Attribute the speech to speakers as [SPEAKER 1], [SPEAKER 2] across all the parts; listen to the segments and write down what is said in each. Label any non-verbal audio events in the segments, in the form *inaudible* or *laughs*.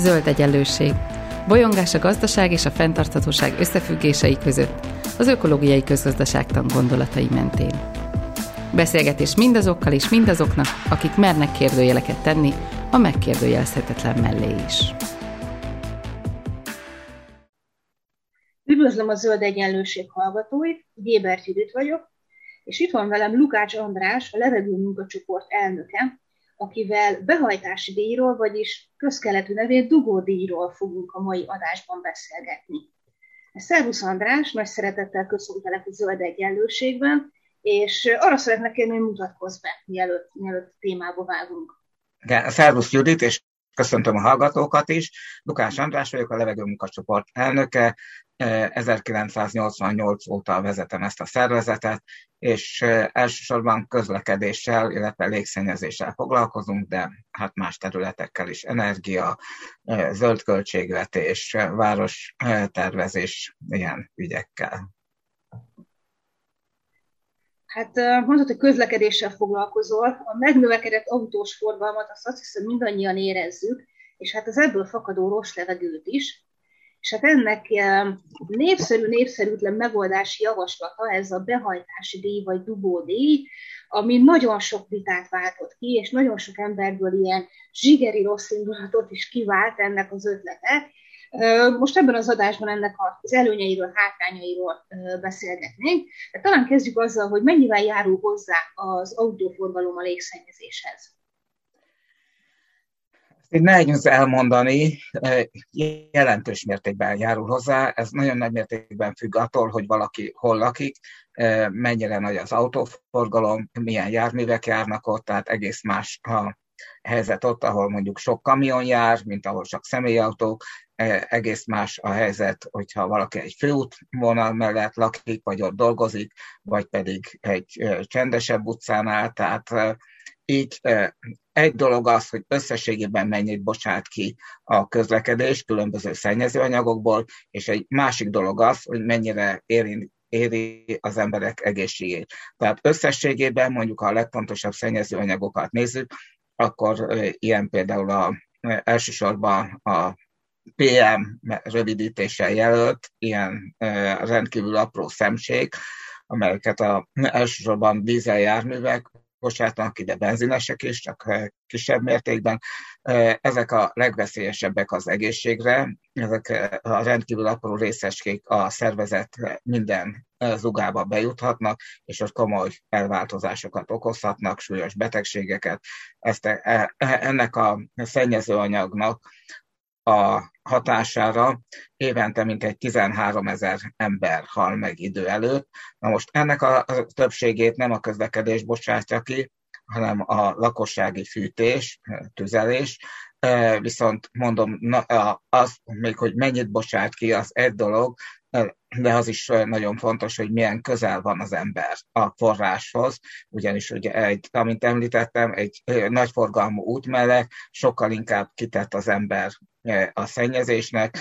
[SPEAKER 1] Zöld egyenlőség. Bolyongás a gazdaság és a fenntarthatóság összefüggései között, az ökológiai közgazdaságtan gondolatai mentén. Beszélgetés mindazokkal és mindazoknak, akik mernek kérdőjeleket tenni a megkérdőjelezhetetlen mellé is.
[SPEAKER 2] Üdvözlöm a Zöld Egyenlőség hallgatóit, Gébert Judit vagyok, és itt van velem Lukács András, a levegő munkacsoport elnöke, akivel behajtási díjról, vagyis közkeletű nevén dugódíjról fogunk a mai adásban beszélgetni. Szervusz András, nagy szeretettel köszöntelek a Zöld Egyenlőségben, és arra szeretnék kérni, hogy mutatkozz be, mielőtt, mielőtt témába vágunk.
[SPEAKER 3] Szervusz Judit, és köszöntöm a hallgatókat is. Lukás András vagyok, a Levegő Munkacsoport elnöke. 1988 óta vezetem ezt a szervezetet, és elsősorban közlekedéssel, illetve légszennyezéssel foglalkozunk, de hát más területekkel is, energia, zöld költségvetés, város tervezés, ilyen ügyekkel.
[SPEAKER 2] Hát mondhatod, hogy közlekedéssel foglalkozol. A megnövekedett autós forgalmat azt, azt hiszem mindannyian érezzük, és hát az ebből fakadó rossz levegőt is. És hát ennek népszerű, népszerűtlen megoldási javaslata ez a behajtási díj vagy dugódíj, ami nagyon sok vitát váltott ki, és nagyon sok emberből ilyen zsigeri rossz indulatot is kivált ennek az ötlete. Most ebben az adásban ennek az előnyeiről, hátrányairól beszélgetnénk, de talán kezdjük azzal, hogy mennyivel járul hozzá az autóforgalom a légszennyezéshez.
[SPEAKER 3] Nehéz elmondani, jelentős mértékben járul hozzá. Ez nagyon nagy mértékben függ attól, hogy valaki hol lakik, mennyire nagy az autóforgalom, milyen járművek járnak ott, tehát egész más a helyzet ott, ahol mondjuk sok kamion jár, mint ahol csak személyautók, egész más a helyzet, hogyha valaki egy főútvonal mellett lakik, vagy ott dolgozik, vagy pedig egy csendesebb utcán áll, tehát így egy dolog az, hogy összességében mennyit bocsát ki a közlekedés különböző szennyezőanyagokból, és egy másik dolog az, hogy mennyire érint, éri az emberek egészségét. Tehát összességében mondjuk, ha a legfontosabb szennyezőanyagokat nézzük, akkor ilyen például a, elsősorban a PM rövidítéssel jelölt, ilyen rendkívül apró szemség, amelyeket a, elsősorban dízeljárművek bocsátanak ide benzinesek is, csak kisebb mértékben. Ezek a legveszélyesebbek az egészségre, ezek a rendkívül apró részecskék a szervezet minden zugába bejuthatnak, és ott komoly elváltozásokat okozhatnak, súlyos betegségeket. Ezt, ennek a szennyezőanyagnak a hatására évente mintegy 13 ezer ember hal meg idő előtt. Na most ennek a többségét nem a közlekedés bocsátja ki, hanem a lakossági fűtés, tüzelés, viszont mondom, az még, hogy mennyit bocsát ki, az egy dolog, de az is nagyon fontos, hogy milyen közel van az ember a forráshoz, ugyanis ugye egy, amint említettem, egy nagyforgalmú út mellett sokkal inkább kitett az ember a szennyezésnek,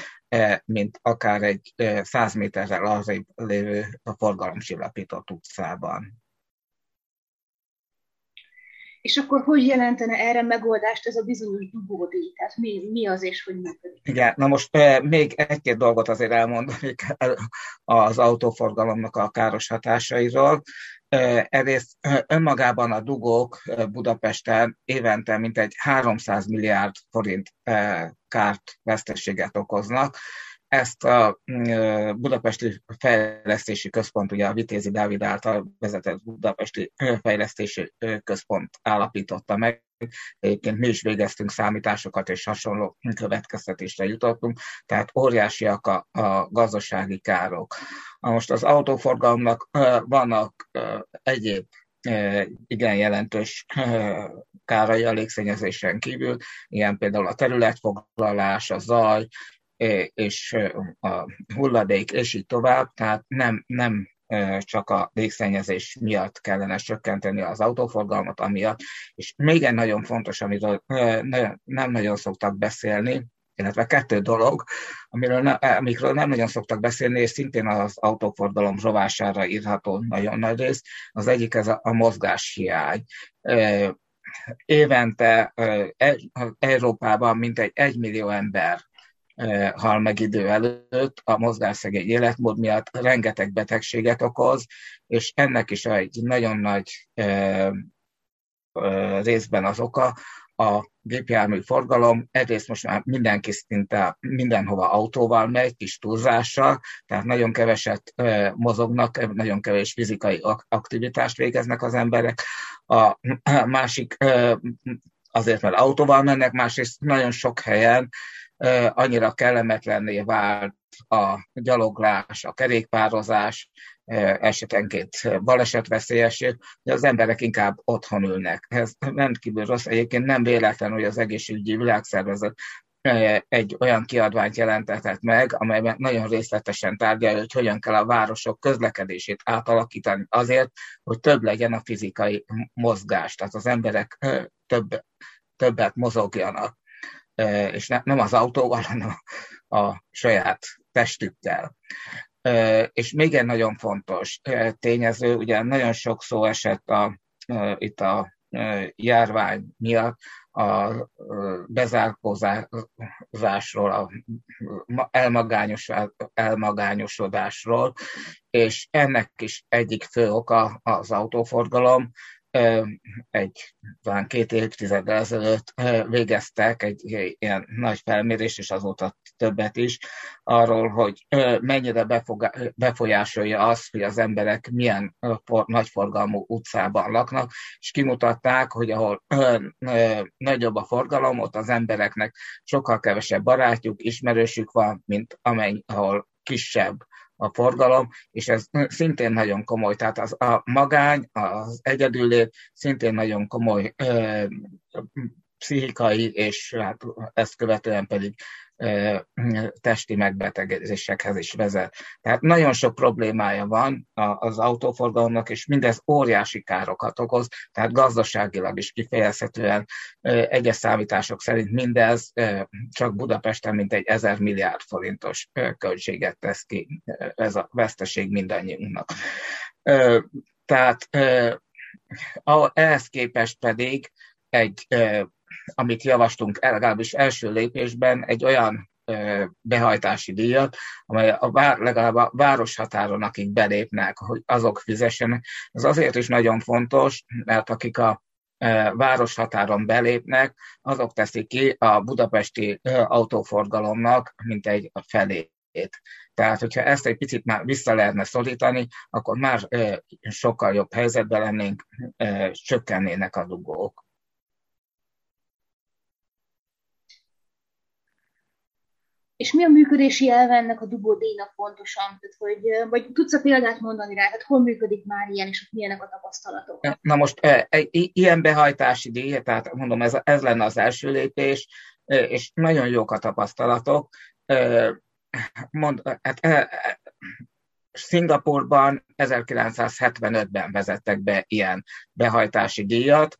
[SPEAKER 3] mint akár egy 100 méterrel arrébb lévő a forgalomcsillapított utcában.
[SPEAKER 2] És akkor hogy jelentene erre megoldást ez a bizonyos dugódíj? Tehát mi, mi az és hogy működik?
[SPEAKER 3] Igen, na most még egy-két dolgot azért elmondanék az autóforgalomnak a káros hatásairól. Egyrészt önmagában a dugók Budapesten évente mintegy 300 milliárd forint kárt, veszteséget okoznak. Ezt a Budapesti Fejlesztési Központ, ugye a Vitézi Dávid által vezetett Budapesti Fejlesztési Központ állapította meg, Egyébként mi is végeztünk számításokat, és hasonló következtetésre jutottunk, tehát óriásiak a, a gazdasági károk. Most az autóforgalomnak vannak egyéb igen jelentős kárai a légszennyezésen kívül, ilyen például a területfoglalás, a zaj, és a hulladék, és így tovább, tehát nem, nem csak a légszennyezés miatt kellene csökkenteni az autóforgalmat, amiatt. És még egy nagyon fontos, amiről nem nagyon szoktak beszélni, illetve kettő dolog, amiről, ne, amikről nem nagyon szoktak beszélni, és szintén az autóforgalom rovására írható nagyon nagy rész. Az egyik ez a, a mozgáshiány. évente Európában mintegy egy millió ember hal meg idő előtt, a mozgásszegény életmód miatt rengeteg betegséget okoz, és ennek is egy nagyon nagy részben az oka a gépjármű forgalom. Egyrészt most már mindenki szinte mindenhova autóval megy, kis túlzással, tehát nagyon keveset mozognak, nagyon kevés fizikai aktivitást végeznek az emberek. A másik azért, mert autóval mennek, másrészt nagyon sok helyen annyira kellemetlenné vált a gyaloglás, a kerékpározás, esetenként balesetveszélyesé, hogy az emberek inkább otthon ülnek. Ez rendkívül rossz. Egyébként nem véletlen, hogy az egészségügyi világszervezet egy olyan kiadványt jelentetett meg, amelyben nagyon részletesen tárgyalja, hogy hogyan kell a városok közlekedését átalakítani azért, hogy több legyen a fizikai mozgás, tehát az emberek több, többet mozogjanak és nem az autóval, *laughs* hanem a saját testükkel. És még egy nagyon fontos tényező, ugye nagyon sok szó esett a, itt a járvány miatt a bezárkózásról, a elmagányos, elmagányosodásról, és ennek is egyik fő oka az autóforgalom, egy talán két évtizeddel ezelőtt végeztek egy egy nagy felmérés, és azóta többet is, arról, hogy mennyire befolyásolja az, hogy az emberek milyen nagyforgalmú utcában laknak, és kimutatták, hogy ahol nagyobb a forgalom, ott az embereknek sokkal kevesebb barátjuk, ismerősük van, mint amely, ahol kisebb a forgalom, és ez szintén nagyon komoly. Tehát az, a magány, az egyedüllét szintén nagyon komoly ö, pszichikai, és hát ezt követően pedig testi megbetegedésekhez is vezet. Tehát nagyon sok problémája van az autóforgalomnak, és mindez óriási károkat okoz, tehát gazdaságilag is kifejezhetően egyes számítások szerint mindez csak Budapesten mintegy 1000 milliárd forintos költséget tesz ki ez a veszteség mindannyiunknak. Tehát ehhez képest pedig egy amit javaslunk legalábbis első lépésben, egy olyan behajtási díjat, amely a vár, legalább a városhatáron, akik belépnek, hogy azok fizessenek. Ez azért is nagyon fontos, mert akik a városhatáron belépnek, azok teszik ki a budapesti autóforgalomnak, mint egy felét. Tehát, hogyha ezt egy picit már vissza lehetne szorítani, akkor már sokkal jobb helyzetben lennénk, csökkennének a dugók.
[SPEAKER 2] És mi a működési elve ennek a dugódíjnak pontosan? Tehát, hogy, vagy tudsz a példát mondani rá, tehát hol működik már ilyen, és milyenek a tapasztalatok?
[SPEAKER 3] Na most ilyen behajtási díj, tehát mondom, ez, ez lenne az első lépés, és nagyon jók a tapasztalatok. Mond, hát, Szingapurban 1975-ben vezettek be ilyen behajtási díjat,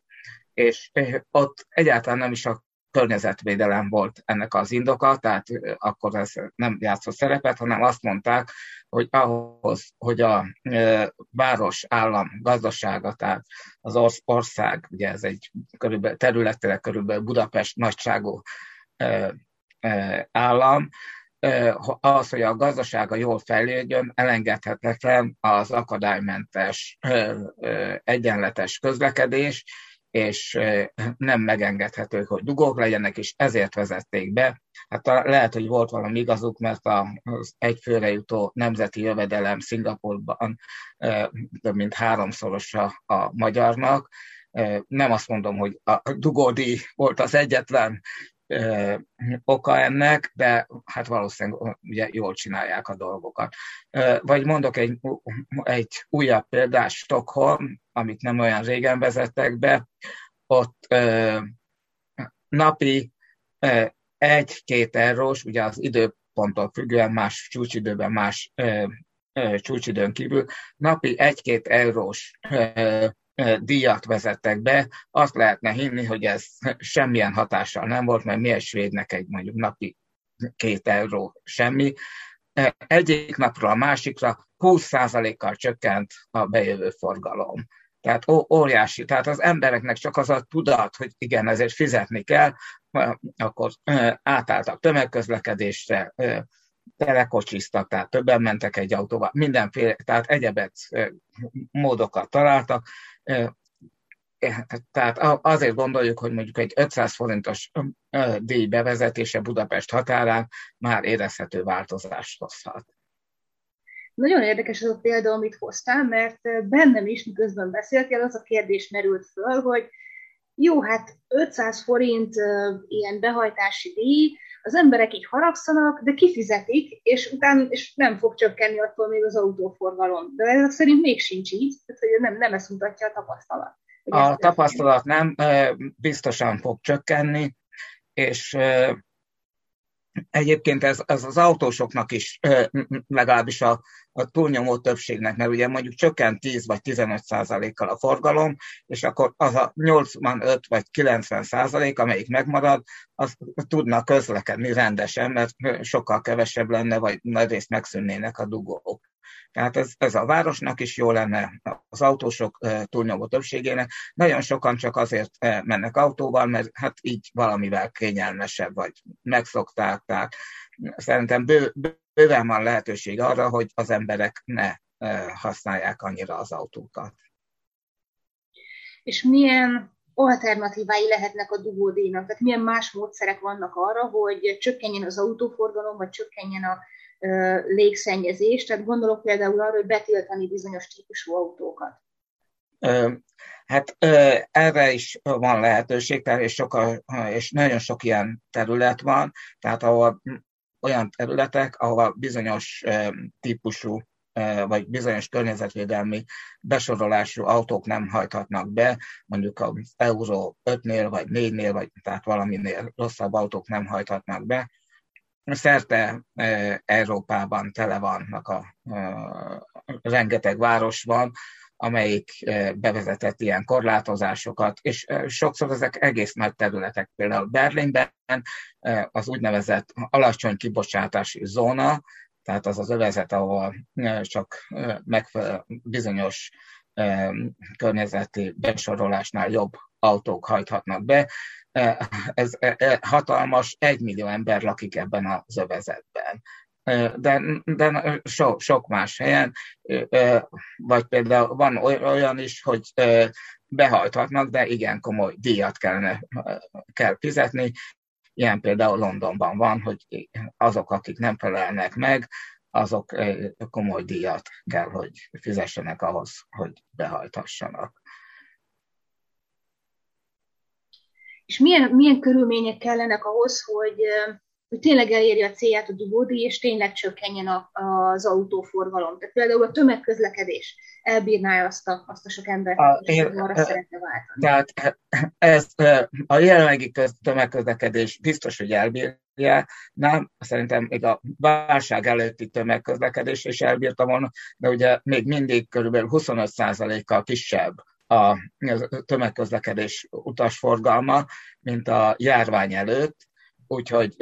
[SPEAKER 3] és ott egyáltalán nem is a környezetvédelem volt ennek az indoka, tehát akkor ez nem játszott szerepet, hanem azt mondták, hogy ahhoz, hogy a város, állam gazdasága, tehát az ország, ugye ez egy körülbelül, területileg körülbelül Budapest nagyságú állam, az, hogy a gazdasága jól fejlődjön, elengedhetetlen az akadálymentes, egyenletes közlekedés, és nem megengedhető, hogy dugók legyenek, és ezért vezették be. Hát lehet, hogy volt valami igazuk, mert az egyfőre jutó nemzeti jövedelem Szingapurban több mint háromszorosa a magyarnak. Nem azt mondom, hogy a dugódi volt az egyetlen oka ennek, de hát valószínűleg ugye jól csinálják a dolgokat. Vagy mondok egy, egy újabb példát, Stockholm, amit nem olyan régen vezettek be, ott napi egy-két eurós, ugye az időponttól függően más csúcsidőben, más csúcsidőn kívül, napi egy-két eurós díjat vezettek be, azt lehetne hinni, hogy ez semmilyen hatással nem volt, mert miért svédnek egy mondjuk napi két euró semmi. Egyik napról a másikra 20%-kal csökkent a bejövő forgalom. Tehát óriási. Tehát az embereknek csak az a tudat, hogy igen, ezért fizetni kell, akkor átálltak tömegközlekedésre, telekocsiztak, tehát többen mentek egy autóval, mindenféle, tehát egyebet módokat találtak. Tehát azért gondoljuk, hogy mondjuk egy 500 forintos díj bevezetése Budapest határán már érezhető változást hozhat.
[SPEAKER 2] Nagyon érdekes az a példa, amit hoztál, mert bennem is, miközben beszéltél, az a kérdés merült föl, hogy jó, hát 500 forint ilyen behajtási díj, az emberek így haragszanak, de kifizetik, és utána és nem fog csökkenni attól még az autóforgalom. De ez szerint még sincs így, tehát hogy nem, nem ezt mutatja a tapasztalat.
[SPEAKER 3] A tapasztalat nem, biztosan fog csökkenni, és Egyébként ez, ez az autósoknak is, legalábbis a, a túlnyomó többségnek, mert ugye mondjuk csökkent 10 vagy 15 százalékkal a forgalom, és akkor az a 85 vagy 90 százalék, amelyik megmarad, az tudna közlekedni rendesen, mert sokkal kevesebb lenne, vagy nagy részt megszűnnének a dugók. Tehát ez, ez a városnak is jó lenne, az autósok túlnyomó többségének. Nagyon sokan csak azért mennek autóval, mert hát így valamivel kényelmesebb, vagy megszokták. Tehát szerintem bő, bőven van lehetőség arra, hogy az emberek ne használják annyira az autókat.
[SPEAKER 2] És milyen alternatívái lehetnek a dugódíjnak? Tehát milyen más módszerek vannak arra, hogy csökkenjen az autóforgalom, vagy csökkenjen a légszennyezés, tehát gondolok például arra, hogy betiltani bizonyos típusú autókat.
[SPEAKER 3] Hát erre is van lehetőség, és, soka, és nagyon sok ilyen terület van, tehát ahol olyan területek, ahol bizonyos típusú vagy bizonyos környezetvédelmi besorolású autók nem hajthatnak be, mondjuk az Euró 5-nél, vagy 4-nél, vagy tehát valaminél rosszabb autók nem hajthatnak be, szerte Európában tele vannak a, rengeteg város van, amelyik bevezetett ilyen korlátozásokat, és sokszor ezek egész nagy területek, például Berlinben az úgynevezett alacsony kibocsátási zóna, tehát az az övezet, ahol csak megfelelő bizonyos környezeti besorolásnál jobb autók hajthatnak be, ez hatalmas, egy millió ember lakik ebben az övezetben. De, de so, sok más helyen, vagy például van olyan is, hogy behajthatnak, de igen komoly díjat kellene, kell fizetni. Ilyen például Londonban van, hogy azok, akik nem felelnek meg, azok komoly díjat kell, hogy fizessenek ahhoz, hogy behajtassanak.
[SPEAKER 2] És milyen, milyen körülmények kellenek ahhoz, hogy, hogy tényleg elérje a célját a dugódi, és tényleg csökkenjen a, az autóforgalom. Tehát például a tömegközlekedés elbírná azt a, azt a sok embert, aki arra e, szeretne váltani.
[SPEAKER 3] Tehát ez, a jelenlegi köz, tömegközlekedés biztos, hogy elbírja, nem, szerintem még a válság előtti tömegközlekedés is elbírta volna, de ugye még mindig körülbelül 25%-kal kisebb a tömegközlekedés utasforgalma, mint a járvány előtt, úgyhogy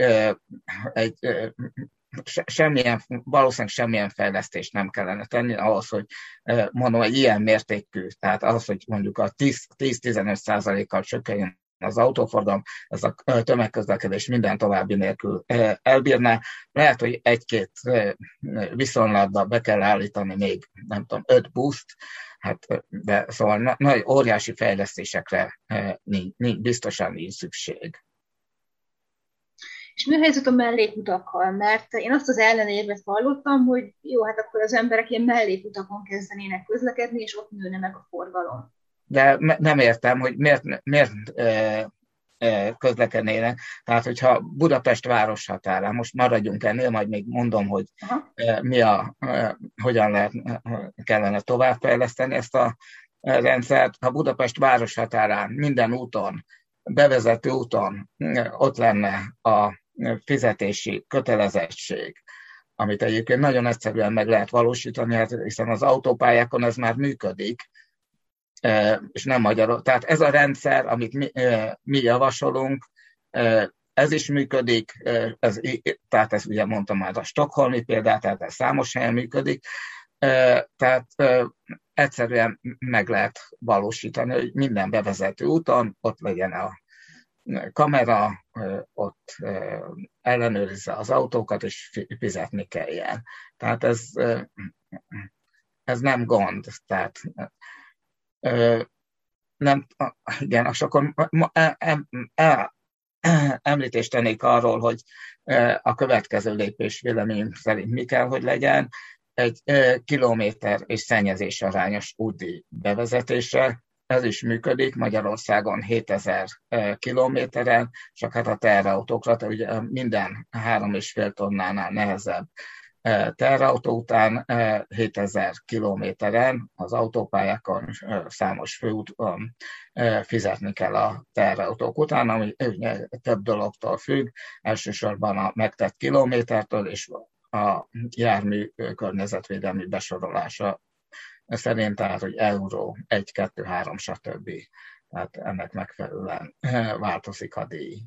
[SPEAKER 3] egy, semmilyen, valószínűleg semmilyen fejlesztést nem kellene tenni ahhoz, hogy mondom, egy ilyen mértékű, tehát ahhoz, hogy mondjuk a 10-15 százalékkal csökkenjen az autóforgalom, ez a tömegközlekedés minden további nélkül elbírná. Lehet, hogy egy-két viszonylatba be kell állítani még, nem tudom, öt buszt, Hát, de szóval nagy, óriási fejlesztésekre nincs, nincs, biztosan nincs szükség.
[SPEAKER 2] És mi a helyzet a mellékutakkal? Mert én azt az ellenérvet hallottam, hogy jó, hát akkor az emberek ilyen mellékutakon kezdenének közlekedni, és ott nőne meg a forgalom.
[SPEAKER 3] De nem értem, hogy miért, miért közlekednének. Tehát, hogyha Budapest város határán, most maradjunk ennél, majd még mondom, hogy Aha. mi a, hogyan lehet, kellene továbbfejleszteni ezt a rendszert. Ha Budapest város határán minden úton, bevezető úton ott lenne a fizetési kötelezettség, amit egyébként nagyon egyszerűen meg lehet valósítani, hát hiszen az autópályákon ez már működik, és nem magyarok. Tehát ez a rendszer, amit mi, mi javasolunk, ez is működik, ez, tehát ez ugye mondtam már a Stockholmi példát, tehát ez számos helyen működik, tehát egyszerűen meg lehet valósítani, hogy minden bevezető úton ott legyen a kamera, ott ellenőrizze az autókat, és fizetni kelljen. Tehát ez, ez nem gond. Tehát nem, igen, és akkor említést tennék arról, hogy a következő lépés véleményünk szerint mi kell, hogy legyen, egy kilométer és szennyezés arányos úti bevezetése, ez is működik Magyarországon 7000 kilométeren, csak hát a teherautókra, ugye minden 3,5 tonnánál nehezebb teherautó után 7000 kilométeren az autópályákon, számos főúton fizetni kell a teherautók után, ami több dologtól függ, elsősorban a megtett kilométertől és a jármű környezetvédelmi besorolása szerint, tehát, hogy euró, 1, 2, 3, stb. Tehát ennek megfelelően változik a díj.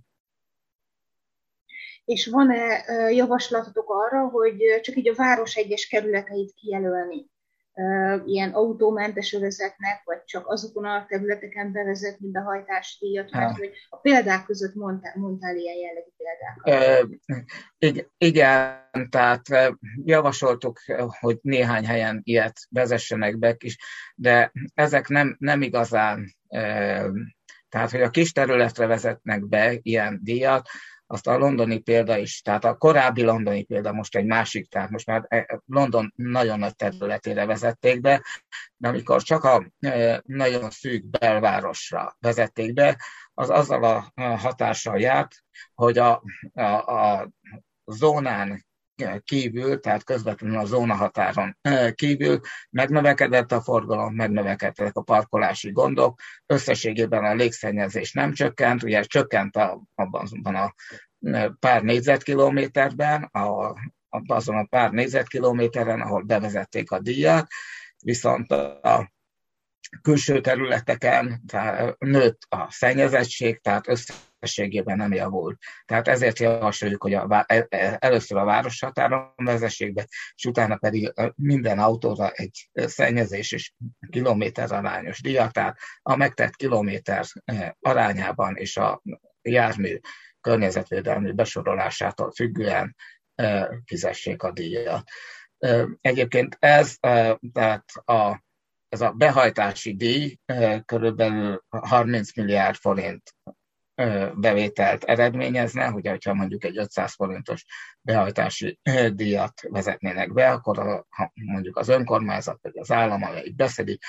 [SPEAKER 2] És van-e javaslatotok arra, hogy csak így a város egyes kerületeit kijelölni? ilyen autómentes övezetnek, vagy csak azokon a területeken bevezetni behajtásdíjat, mert hogy a példák között mondtál, mondtál ilyen jellegű
[SPEAKER 3] példákat. igen, tehát javasoltuk, hogy néhány helyen ilyet vezessenek be is, de ezek nem, nem igazán, tehát hogy a kis területre vezetnek be ilyen díjat, azt a londoni példa is, tehát a korábbi londoni példa most egy másik, tehát most már eh, London nagyon nagy területére vezették be, de amikor csak a eh, nagyon szűk belvárosra vezették be, az azzal a hatással járt, hogy a, a, a zónán kívül, tehát közvetlenül a zónahatáron kívül megnövekedett a forgalom, megnövekedtek a parkolási gondok, összességében a légszennyezés nem csökkent, ugye csökkent a, abban a pár négyzetkilométerben, a, azon a pár négyzetkilométeren, ahol bevezették a díjat, viszont a külső területeken nőtt a szennyezettség, tehát összességében nem javult. Tehát ezért javasoljuk, hogy a, e, e, először a városhatáron vezessék be, és utána pedig minden autóra egy szennyezés és kilométer arányos díjat, tehát a megtett kilométer e, arányában és a jármű környezetvédelmi besorolásától függően fizessék a díjat. Egyébként ez, tehát a ez a behajtási díj körülbelül 30 milliárd forint bevételt eredményezne, hogy ha mondjuk egy 500 forintos behajtási díjat vezetnének be, akkor a, ha mondjuk az önkormányzat vagy az állam, amelyik beszedik,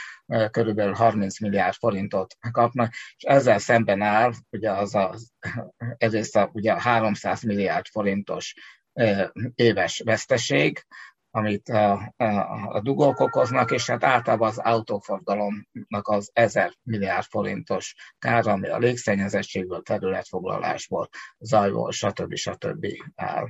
[SPEAKER 3] körülbelül 30 milliárd forintot kapnak, és ezzel szemben áll ugye az a, egyrészt a, ugye a 300 milliárd forintos éves veszteség, amit a, a, a dugók okoznak, és hát általában az autóforgalomnak az 1000 milliárd forintos kár, ami a légszennyezettségből, területfoglalásból, zajból, stb. stb. áll.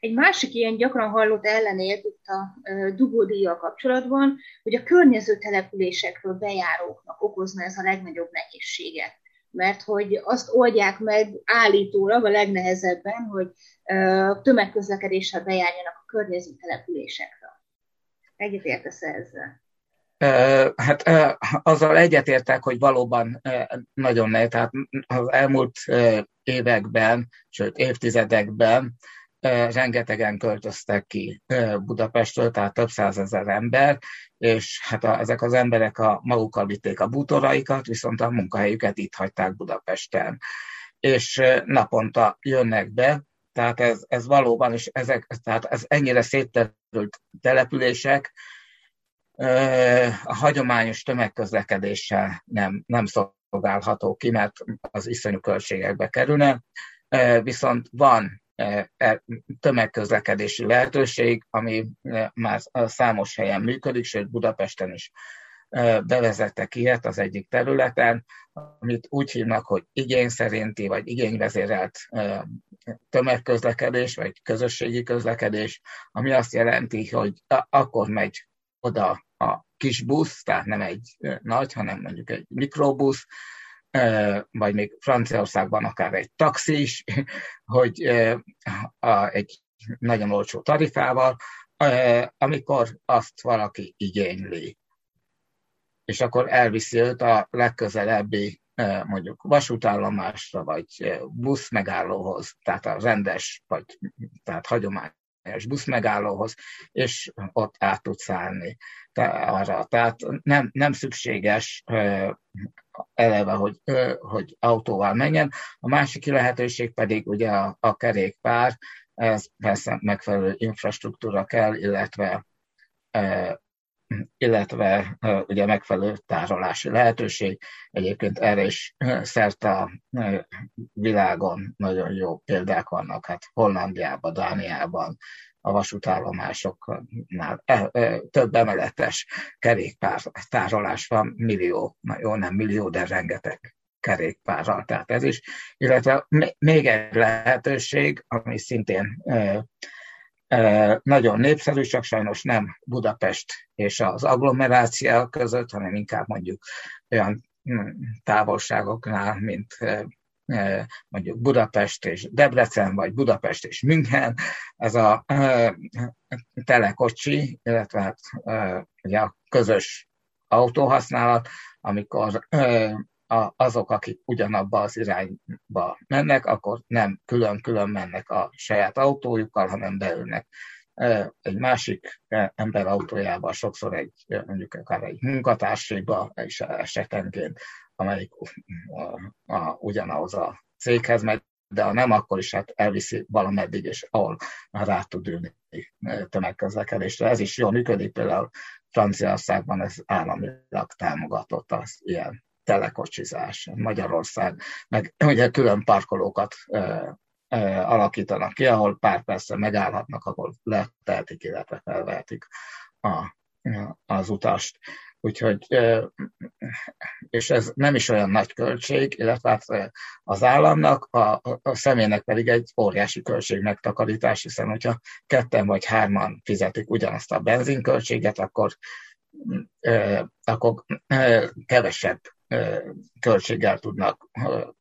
[SPEAKER 2] Egy másik ilyen gyakran hallott ellenért itt a dugódíjjal kapcsolatban, hogy a környező településekről bejáróknak okozna ez a legnagyobb nehézséget mert hogy azt oldják meg állítólag a legnehezebben, hogy tömegközlekedéssel bejárjanak a környező településekre. Egyetértesz ezzel?
[SPEAKER 3] Hát azzal egyetértek, hogy valóban nagyon nehéz. Tehát az elmúlt években, sőt évtizedekben rengetegen költöztek ki Budapestről, tehát több százezer ember, és hát a, ezek az emberek a magukkal vitték a bútoraikat, viszont a munkahelyüket itt hagyták Budapesten. És naponta jönnek be, tehát ez, ez valóban, és ezek, tehát ez ennyire szétterült települések, a hagyományos tömegközlekedéssel nem, nem szolgálható ki, mert az iszonyú költségekbe kerülne, viszont van E, tömegközlekedési lehetőség, ami már számos helyen működik, sőt Budapesten is bevezettek ilyet az egyik területen, amit úgy hívnak, hogy igény szerinti vagy igényvezérelt tömegközlekedés, vagy közösségi közlekedés, ami azt jelenti, hogy akkor megy oda a kis busz, tehát nem egy nagy, hanem mondjuk egy mikrobusz, vagy még Franciaországban akár egy taxi is, *laughs* hogy egy nagyon olcsó tarifával, amikor azt valaki igényli, és akkor elviszi őt a legközelebbi mondjuk vasútállomásra, vagy buszmegállóhoz, tehát a rendes, vagy tehát hagyományos buszmegállóhoz, és ott át tud szállni arra. Tehát nem, nem szükséges eleve, hogy, hogy autóval menjen. A másik lehetőség pedig ugye a, a kerékpár, ez persze megfelelő infrastruktúra kell, illetve illetve ugye megfelelő tárolási lehetőség. Egyébként erre is szerte a világon nagyon jó példák vannak, hát Hollandiában, Dániában, a vasútállomásoknál e, e, több emeletes kerékpártárolás van, millió, jó nem millió, de rengeteg kerékpárral. Tehát ez is, illetve még egy lehetőség, ami szintén nagyon népszerű, csak sajnos nem Budapest és az agglomeráció között, hanem inkább mondjuk olyan hm, távolságoknál, mint mondjuk Budapest és Debrecen, vagy Budapest és München, ez a telekocsi, illetve ugye a közös autóhasználat, amikor azok, akik ugyanabba az irányba mennek, akkor nem külön-külön mennek a saját autójukkal, hanem beülnek egy másik ember autójába, sokszor egy, mondjuk akár egy munkatárséba is esetenként, amelyik a, a, ugyanahoz a céghez megy, de ha nem, akkor is hát elviszi valameddig, és ahol már rá tud ülni tömegközlekedésre. Ez is jól működik, például Franciaországban ez államilag támogatott az ilyen telekocsizás. Magyarország, meg ugye külön parkolókat alakítanak ki, ahol pár percre megállhatnak, ahol letehetik, illetve felvehetik a, az utast. Úgyhogy, és ez nem is olyan nagy költség, illetve hát az államnak, a, a személynek pedig egy óriási költség megtakarítás, hiszen hogyha ketten vagy hárman fizetik ugyanazt a benzinköltséget, akkor, akkor kevesebb költséggel tudnak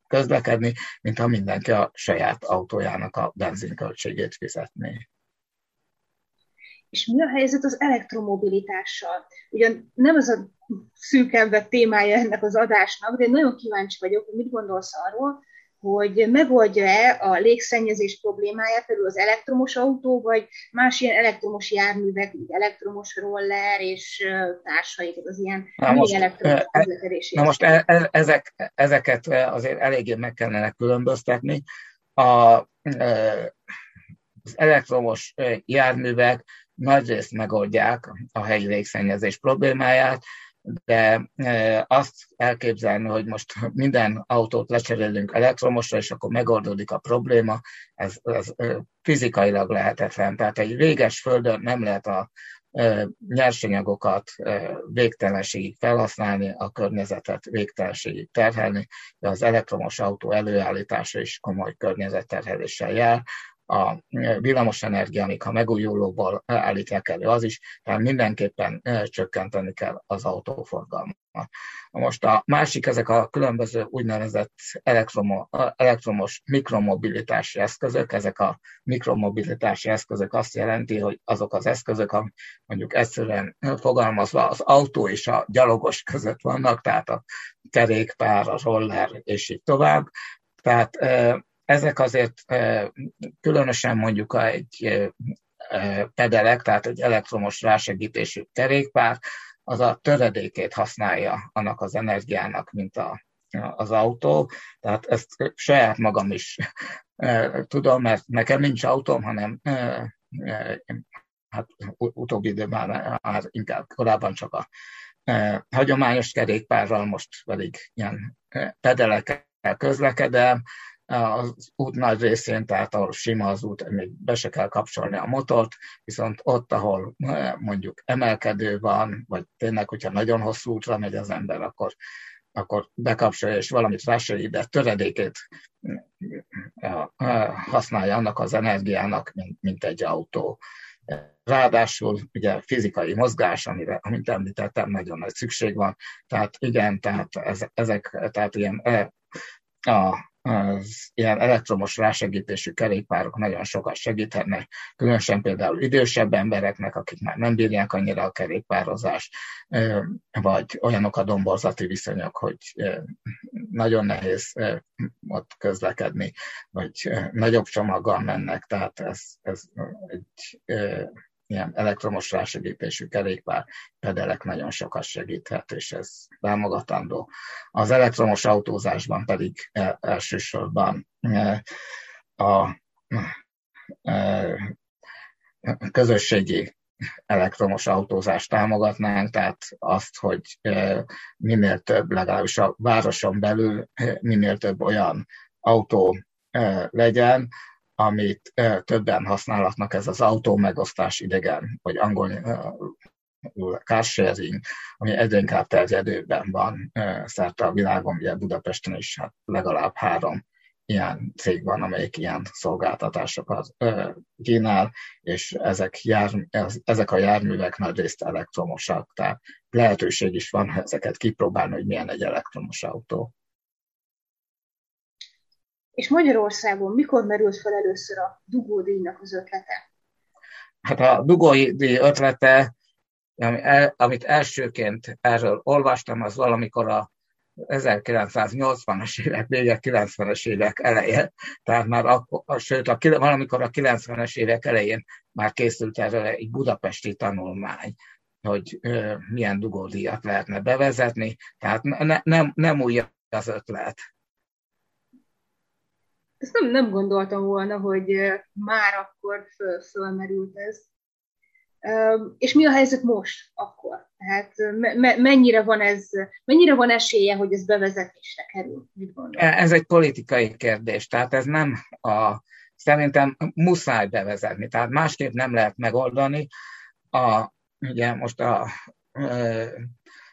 [SPEAKER 3] közlekedni, mint ha mindenki a saját autójának a benzinköltségét fizetné.
[SPEAKER 2] És mi a helyzet az elektromobilitással? Ugyan nem az a szűkebb témája ennek az adásnak, de nagyon kíváncsi vagyok, hogy mit gondolsz arról, hogy megoldja-e a légszennyezés problémáját például az elektromos autó, vagy más ilyen elektromos járművek, mint elektromos roller és társai, tehát az ilyen na most, elektromos
[SPEAKER 3] közlekedési. Na most e, e, ezek, ezeket azért eléggé meg kellene különböztetni. A, az elektromos járművek nagyrészt megoldják a helyi légszennyezés problémáját, de e, azt elképzelni, hogy most minden autót lecserélünk elektromosra, és akkor megoldódik a probléma, ez, ez e, fizikailag lehetetlen. Tehát egy véges földön nem lehet a e, nyersanyagokat végtelenségig felhasználni, a környezetet végtelenségig terhelni, de az elektromos autó előállítása is komoly környezetterheléssel jár a villamosenergia, amik ha megújulóból állítják elő, az is, tehát mindenképpen csökkenteni kell az autóforgalmat. Most a másik, ezek a különböző úgynevezett elektromo, elektromos mikromobilitási eszközök, ezek a mikromobilitási eszközök azt jelenti, hogy azok az eszközök, mondjuk egyszerűen fogalmazva az autó és a gyalogos között vannak, tehát a kerékpár, a roller és így tovább. Tehát ezek azért különösen mondjuk egy pedelek, tehát egy elektromos rásegítésű kerékpár, az a töredékét használja annak az energiának, mint a, az autó. Tehát ezt saját magam is tudom, mert nekem nincs autóm, hanem hát utóbbi időben már inkább korábban csak a hagyományos kerékpárral, most pedig ilyen pedelekkel közlekedem, az út nagy részén, tehát ahol sima az út, még be se kell kapcsolni a motort, viszont ott, ahol eh, mondjuk emelkedő van, vagy tényleg, hogyha nagyon hosszú útra megy az ember, akkor, akkor bekapcsolja, és valamit rásegít, de töredékét eh, eh, használja annak az energiának, mint, mint egy autó. Ráadásul ugye fizikai mozgás, amire, amint említettem, nagyon nagy szükség van. Tehát igen, tehát ezek, tehát ilyen a az ilyen elektromos rásegítésű kerékpárok nagyon sokat segíthetnek, különösen például idősebb embereknek, akik már nem bírják annyira a kerékpározást, vagy olyanok a domborzati viszonyok, hogy nagyon nehéz ott közlekedni, vagy nagyobb csomaggal mennek, tehát ez, ez egy ilyen elektromos rásegítésű kerékpár pedelek nagyon sokat segíthet, és ez támogatandó. Az elektromos autózásban pedig e, elsősorban e, a e, közösségi elektromos autózást támogatnánk, tehát azt, hogy minél több, legalábbis a városon belül minél több olyan autó legyen, amit többen használhatnak, ez az autó megosztás idegen, vagy angol car sharing, ami egyre inkább terjedőben van szerte a világon, ugye Budapesten is hát legalább három ilyen cég van, amelyik ilyen szolgáltatásokat kínál, és ezek, jár, ezek a járművek nagy részt elektromosak, tehát lehetőség is van ezeket kipróbálni, hogy milyen egy elektromos autó.
[SPEAKER 2] És Magyarországon mikor merült fel először a dugódíjnak az ötlete?
[SPEAKER 3] Hát a dugódíj ötlete, amit elsőként erről olvastam, az valamikor a 1980-as évek vége, 90-es évek eleje, tehát már akkor, sőt, a, valamikor a 90-es évek elején már készült erről egy budapesti tanulmány, hogy ö, milyen dugódíjat lehetne bevezetni, tehát ne, nem, nem új az ötlet
[SPEAKER 2] ezt nem, nem gondoltam volna, hogy már akkor föl, fölmerült ez. És mi a helyzet most, akkor? Tehát me, mennyire van ez, mennyire van esélye, hogy ez bevezetésre kerül? Mit
[SPEAKER 3] gondol? Ez egy politikai kérdés, tehát ez nem a, szerintem muszáj bevezetni, tehát másképp nem lehet megoldani. A, ugye most a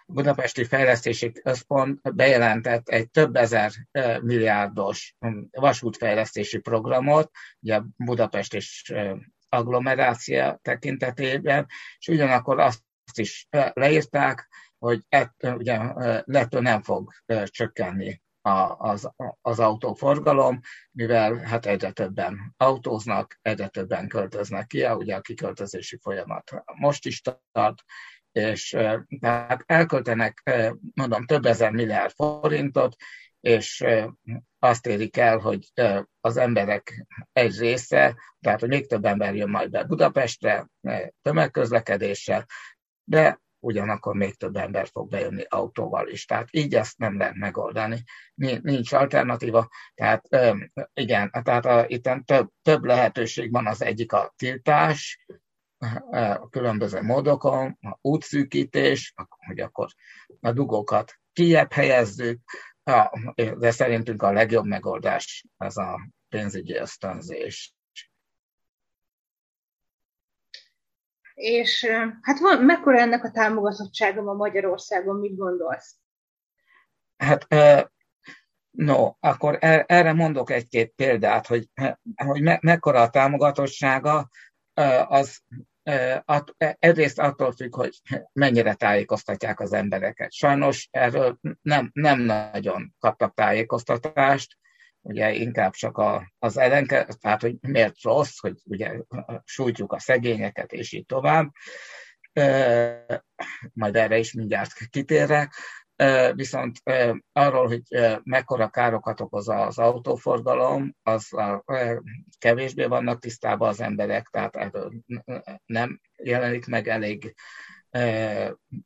[SPEAKER 3] Budapesti Fejlesztési Központ bejelentett egy több ezer milliárdos vasútfejlesztési programot, ugye Budapest és agglomerácia tekintetében, és ugyanakkor azt is leírták, hogy ett, ugye, lettől nem fog csökkenni az, az autóforgalom, mivel hát egyre többen autóznak, egyre többen költöznek ki, ugye a kiköltözési folyamat most is tart, és tehát elköltenek, mondom, több ezer milliárd forintot, és azt érik el, hogy az emberek egy része, tehát hogy még több ember jön majd be Budapestre tömegközlekedéssel, de ugyanakkor még több ember fog bejönni autóval is. Tehát így ezt nem lehet megoldani. Nincs alternatíva. Tehát igen, tehát a, itt több, több lehetőség van. Az egyik a tiltás, a különböző módokon, a útszűkítés, hogy akkor a dugókat kiebb helyezzük, de szerintünk a legjobb megoldás ez a pénzügyi ösztönzés.
[SPEAKER 2] És hát van, mekkora ennek a támogatottsága ma Magyarországon, mit gondolsz?
[SPEAKER 3] Hát no, akkor e, erre mondok egy-két példát, hogy, hogy me, mekkora a támogatottsága, az egyrészt attól függ, hogy mennyire tájékoztatják az embereket. Sajnos erről nem, nem nagyon kaptak tájékoztatást, ugye inkább csak a, az ellenke, tehát hogy miért rossz, hogy ugye sújtjuk a szegényeket, és így tovább. Majd erre is mindjárt kitérek viszont arról, hogy mekkora károkat okoz az autóforgalom, az kevésbé vannak tisztában az emberek, tehát erről nem jelenik meg elég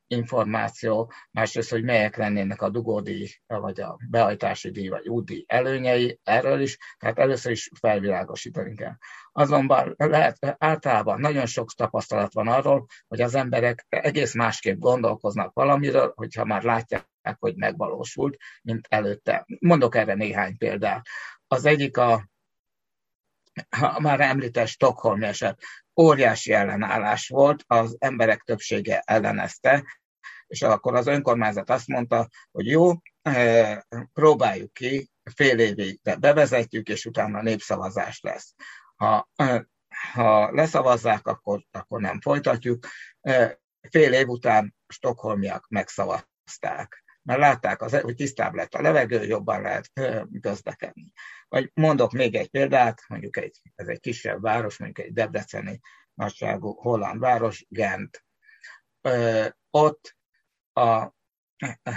[SPEAKER 3] információ, másrészt, hogy melyek lennének a dugódíj, vagy a behajtási díj, vagy útdíj előnyei, erről is, tehát először is felvilágosítani kell. Azonban lehet, általában nagyon sok tapasztalat van arról, hogy az emberek egész másképp gondolkoznak valamiről, hogyha már látják, hogy megvalósult, mint előtte. Mondok erre néhány példát. Az egyik a a már említett Stockholm eset óriási ellenállás volt, az emberek többsége ellenezte, és akkor az önkormányzat azt mondta, hogy jó, eh, próbáljuk ki, fél évig bevezetjük, és utána népszavazás lesz. Ha, ha leszavazzák, akkor, akkor nem folytatjuk. Fél év után stokholmiak megszavazták. mert látták, az, hogy tisztább lett a levegő, jobban lehet közlekedni. Vagy mondok még egy példát, mondjuk egy, ez egy kisebb város, mondjuk egy debreceni nagyságú holland város, Gent. Ö, ott a,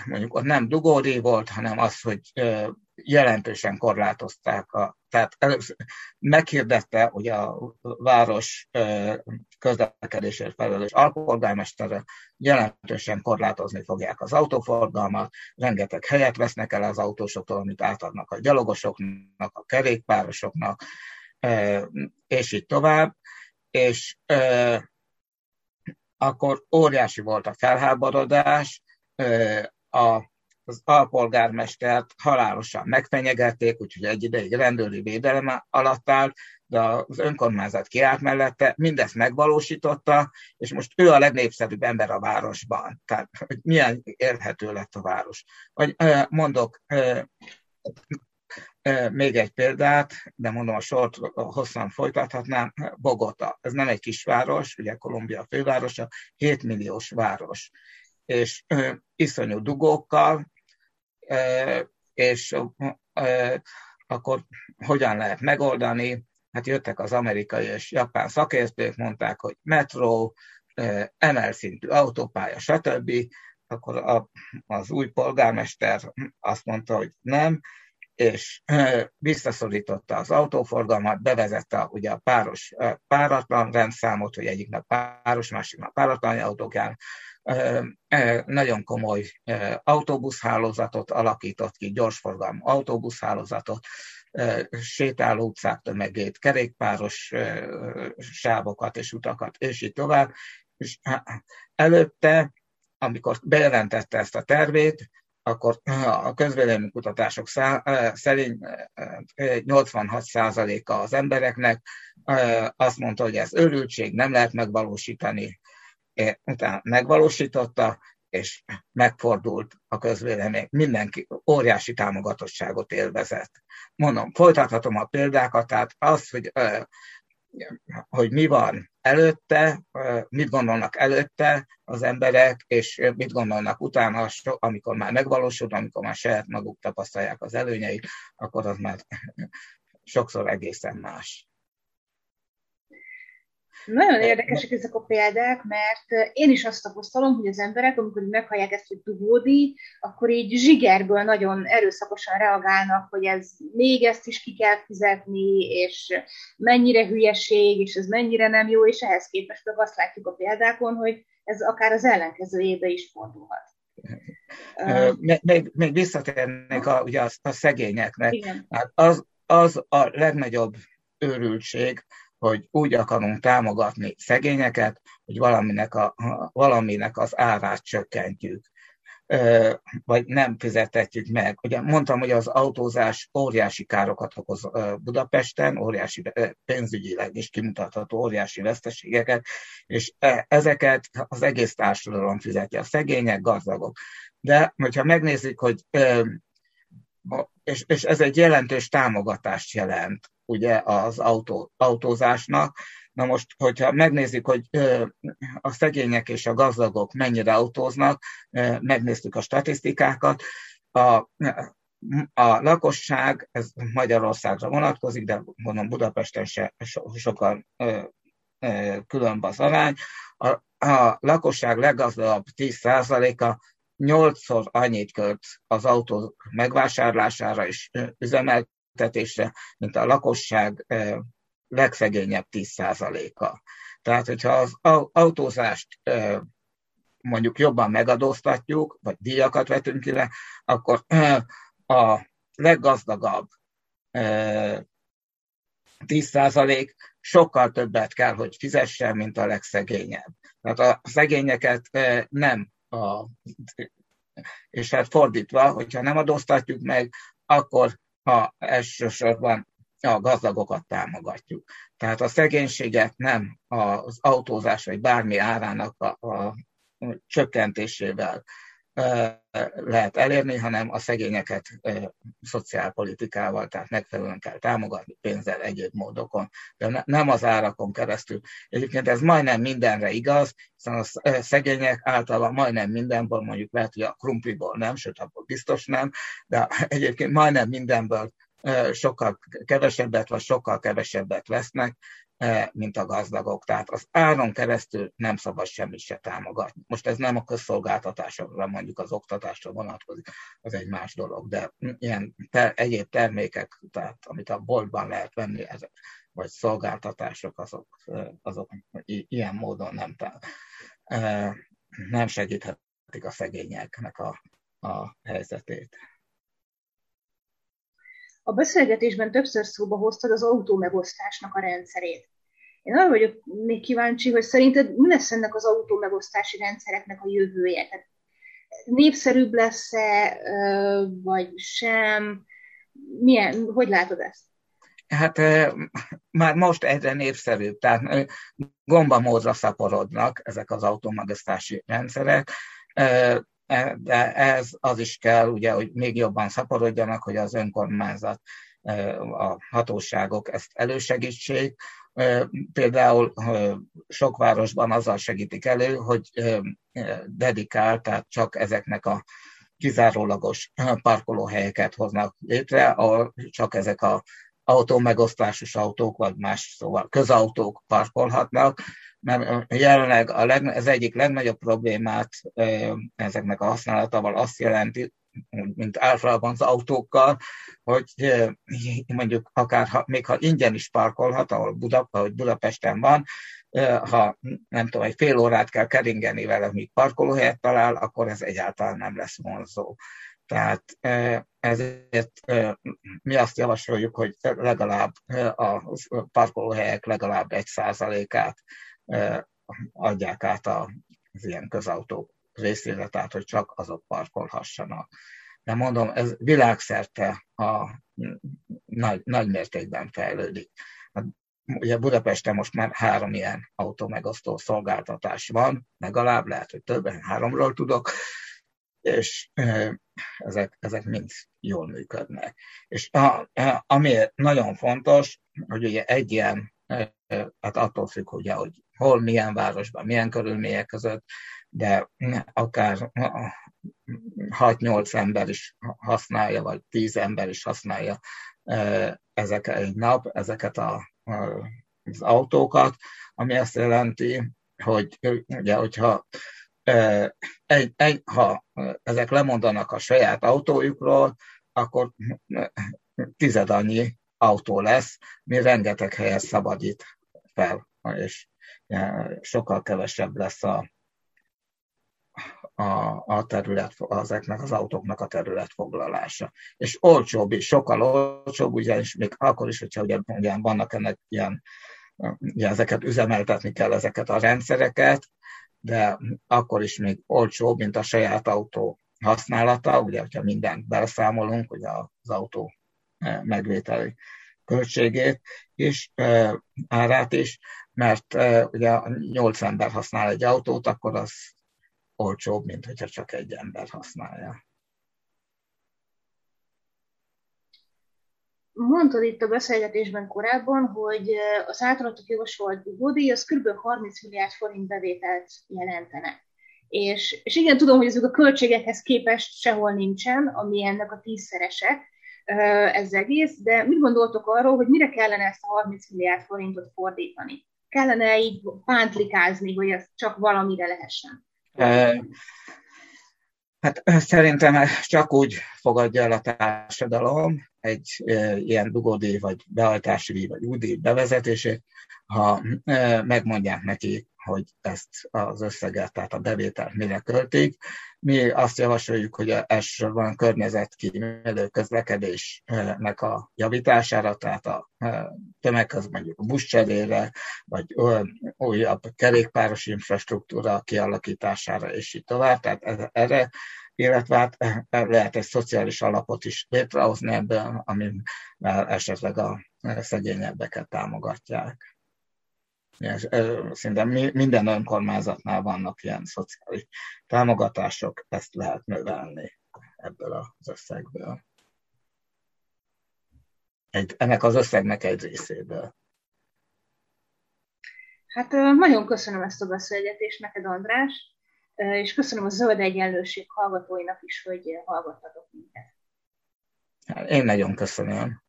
[SPEAKER 3] mondjuk ott nem dugódíj volt, hanem az, hogy jelentősen korlátozták a, tehát meghirdette, hogy a város közlekedésért felelős alpolgármestere jelentősen korlátozni fogják az autóforgalmat, rengeteg helyet vesznek el az autósoktól, amit átadnak a gyalogosoknak, a kerékpárosoknak, és így tovább. És akkor óriási volt a felháborodás, a az alpolgármestert halálosan megfenyegették, úgyhogy egy ideig rendőri védelem alatt állt, de az önkormányzat kiállt mellette, mindezt megvalósította, és most ő a legnépszerűbb ember a városban. Tehát, hogy milyen érhető lett a város. Vagy mondok még egy példát, de mondom, a sort hosszan folytathatnám, Bogota. Ez nem egy kisváros, ugye Kolumbia fővárosa, 7 milliós város és iszonyú dugókkal, és akkor hogyan lehet megoldani? Hát jöttek az amerikai és japán szakértők, mondták, hogy metró, emelszintű autópálya, stb. Akkor az új polgármester azt mondta, hogy nem, és visszaszorította az autóforgalmat, bevezette ugye a páros páratlan rendszámot, hogy egyiknek páros, másiknak páratlan autók jár, nagyon komoly autóbuszhálózatot alakított ki, gyorsforgalmú autóbuszhálózatot, sétáló utcák tömegét, kerékpáros sávokat és utakat, és így tovább. És előtte, amikor bejelentette ezt a tervét, akkor a közvéleménykutatások szerint 86%-a az embereknek azt mondta, hogy ez őrültség, nem lehet megvalósítani, utána megvalósította, és megfordult a közvélemény. Mindenki óriási támogatottságot élvezett. Mondom, folytathatom a példákat, tehát az, hogy, hogy mi van előtte, mit gondolnak előtte az emberek, és mit gondolnak utána, amikor már megvalósul, amikor már saját maguk tapasztalják az előnyeit, akkor az már *laughs* sokszor egészen más.
[SPEAKER 2] Nagyon érdekesek ezek a példák, mert én is azt tapasztalom, hogy az emberek, amikor meghallják ezt, hogy dugódi, akkor így zsigerből nagyon erőszakosan reagálnak, hogy ez még ezt is ki kell fizetni, és mennyire hülyeség, és ez mennyire nem jó, és ehhez képest meg azt látjuk a példákon, hogy ez akár az ellenkezőjébe is fordulhat.
[SPEAKER 3] Még, még, még visszatérnék a, ugye a, a szegényeknek. Hát az, az a legnagyobb őrültség, hogy úgy akarunk támogatni szegényeket, hogy valaminek, a, valaminek az árát csökkentjük vagy nem fizetetjük meg. Ugye mondtam, hogy az autózás óriási károkat okoz Budapesten, óriási pénzügyileg is kimutatható óriási veszteségeket, és ezeket az egész társadalom fizeti, a szegények, gazdagok. De, hogyha megnézzük, hogy és, és ez egy jelentős támogatást jelent ugye az autó, autózásnak. Na most, hogyha megnézzük, hogy a szegények és a gazdagok mennyire autóznak, megnéztük a statisztikákat, a, a lakosság, ez Magyarországra vonatkozik, de mondom Budapesten se so, sokan különb az arány. A, a lakosság leggazdagabb 10%-a nyolcszor annyit költ az autó megvásárlására és üzemeltetésre, mint a lakosság legszegényebb 10%-a. Tehát, hogyha az autózást mondjuk jobban megadóztatjuk, vagy díjakat vetünk ki le, akkor a leggazdagabb 10% sokkal többet kell, hogy fizessen, mint a legszegényebb. Tehát a szegényeket nem a, és hát fordítva, hogyha nem adóztatjuk meg, akkor a elsősorban a gazdagokat támogatjuk. Tehát a szegénységet nem az autózás vagy bármi árának a, a csökkentésével lehet elérni, hanem a szegényeket szociálpolitikával, tehát megfelelően kell támogatni pénzzel egyéb módokon, de nem az árakon keresztül. Egyébként ez majdnem mindenre igaz, hiszen a szegények általában majdnem mindenből, mondjuk lehet, hogy a krumpliból nem, sőt, abból biztos nem, de egyébként majdnem mindenből sokkal kevesebbet, vagy sokkal kevesebbet vesznek, mint a gazdagok. Tehát az áron keresztül nem szabad semmit se támogatni. Most ez nem a közszolgáltatásokra, mondjuk az oktatásra vonatkozik, az egy más dolog, de ilyen ter, egyéb termékek, tehát amit a boltban lehet venni, ezek, vagy szolgáltatások, azok, e, azok ilyen módon nem, e, nem segíthetik a szegényeknek a, a helyzetét.
[SPEAKER 2] A beszélgetésben többször szóba hoztad az autómegosztásnak a rendszerét. Én arra vagyok még kíváncsi, hogy szerinted mi lesz ennek az autómegosztási rendszereknek a jövője? Tehát népszerűbb lesz-e, vagy sem? Milyen, hogy látod ezt?
[SPEAKER 3] Hát már most egyre népszerűbb, tehát gombamódra szaporodnak ezek az automegosztási rendszerek, de ez az is kell, ugye, hogy még jobban szaporodjanak, hogy az önkormányzat, a hatóságok ezt elősegítsék. Például sok városban azzal segítik elő, hogy dedikál, tehát csak ezeknek a kizárólagos parkolóhelyeket hoznak létre, ahol csak ezek a autó megosztásos autók, vagy más szóval közautók parkolhatnak, mert jelenleg a leg, az egyik legnagyobb problémát ezeknek a használatával azt jelenti, mint általában az autókkal, hogy mondjuk akár ha, még ha ingyen is parkolhat, ahol Buda, ahogy Budapesten van, ha nem tudom, egy fél órát kell keringeni vele, míg parkolóhelyet talál, akkor ez egyáltalán nem lesz vonzó. Tehát ezért mi azt javasoljuk, hogy legalább a parkolóhelyek legalább egy százalékát adják át az ilyen közautók részére, tehát hogy csak azok parkolhassanak. De mondom, ez világszerte a nagy, nagy mértékben fejlődik. Hát, ugye Budapesten most már három ilyen autómegosztó szolgáltatás van, legalább lehet, hogy többen, háromról tudok, és ezek, ezek mind jól működnek. És a, ami nagyon fontos, hogy ugye egy ilyen, hát attól függ, ugye, hogy hol, milyen városban, milyen körülmények között, de akár 6-8 ember is használja, vagy 10 ember is használja ezeket egy nap, ezeket a, az autókat, ami azt jelenti, hogy ugye, hogyha egy, egy, ha ezek lemondanak a saját autójukról, akkor tized annyi autó lesz, mi rengeteg helyet szabadít fel, és sokkal kevesebb lesz a, a, a terület, ezeknek az autóknak a területfoglalása. És olcsóbb is, sokkal olcsóbb, ugyanis még akkor is, hogyha ugye, ugye vannak ennek ilyen, ugye ezeket üzemeltetni kell, ezeket a rendszereket, de akkor is még olcsóbb, mint a saját autó használata, ugye, hogyha mindent beleszámolunk, ugye az autó megvételi költségét és árát is, mert ugye 8 ember használ egy autót, akkor az olcsóbb, mint hogyha csak egy ember használja.
[SPEAKER 2] Mondtad itt a beszélgetésben korábban, hogy az általatok javasolt dugódíj az kb. 30 milliárd forint bevételt jelentene. És, és igen, tudom, hogy ezek a költségekhez képest sehol nincsen, ami ennek a tízszerese, ez egész, de mit gondoltok arról, hogy mire kellene ezt a 30 milliárd forintot fordítani? Kellene így pántlikázni, hogy ez csak valamire lehessen?
[SPEAKER 3] Hát szerintem csak úgy fogadja el a társadalom egy e, ilyen dugódíj, vagy bealtási díj, vagy údíj bevezetését, ha e, megmondják neki, hogy ezt az összeget, tehát a bevételt mire költik. Mi azt javasoljuk, hogy elsősorban a környezetkímélő közlekedésnek a javítására, tehát a tömegköz mondjuk a buszcserére, vagy újabb kerékpáros infrastruktúra kialakítására, és így tovább. Tehát erre illetve hát lehet egy szociális alapot is létrehozni ebből, amivel esetleg a szegényebbeket támogatják. Szinte minden önkormányzatnál vannak ilyen szociális támogatások, ezt lehet növelni ebből az összegből. Egy, ennek az összegnek egy részéből.
[SPEAKER 2] Hát nagyon köszönöm ezt a beszélgetést neked, András, és köszönöm a Zöld Egyenlőség hallgatóinak is, hogy hallgattatok minket.
[SPEAKER 3] Hát én nagyon köszönöm.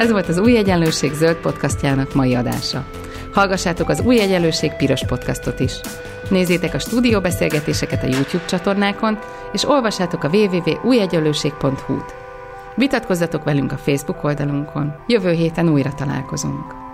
[SPEAKER 1] Ez volt az Új Egyenlőség zöld podcastjának mai adása. Hallgassátok az Új Egyenlőség piros podcastot is. Nézzétek a stúdióbeszélgetéseket a YouTube csatornákon, és olvassátok a www.újegyenlőség.hu-t. Vitatkozzatok velünk a Facebook oldalunkon. Jövő héten újra találkozunk.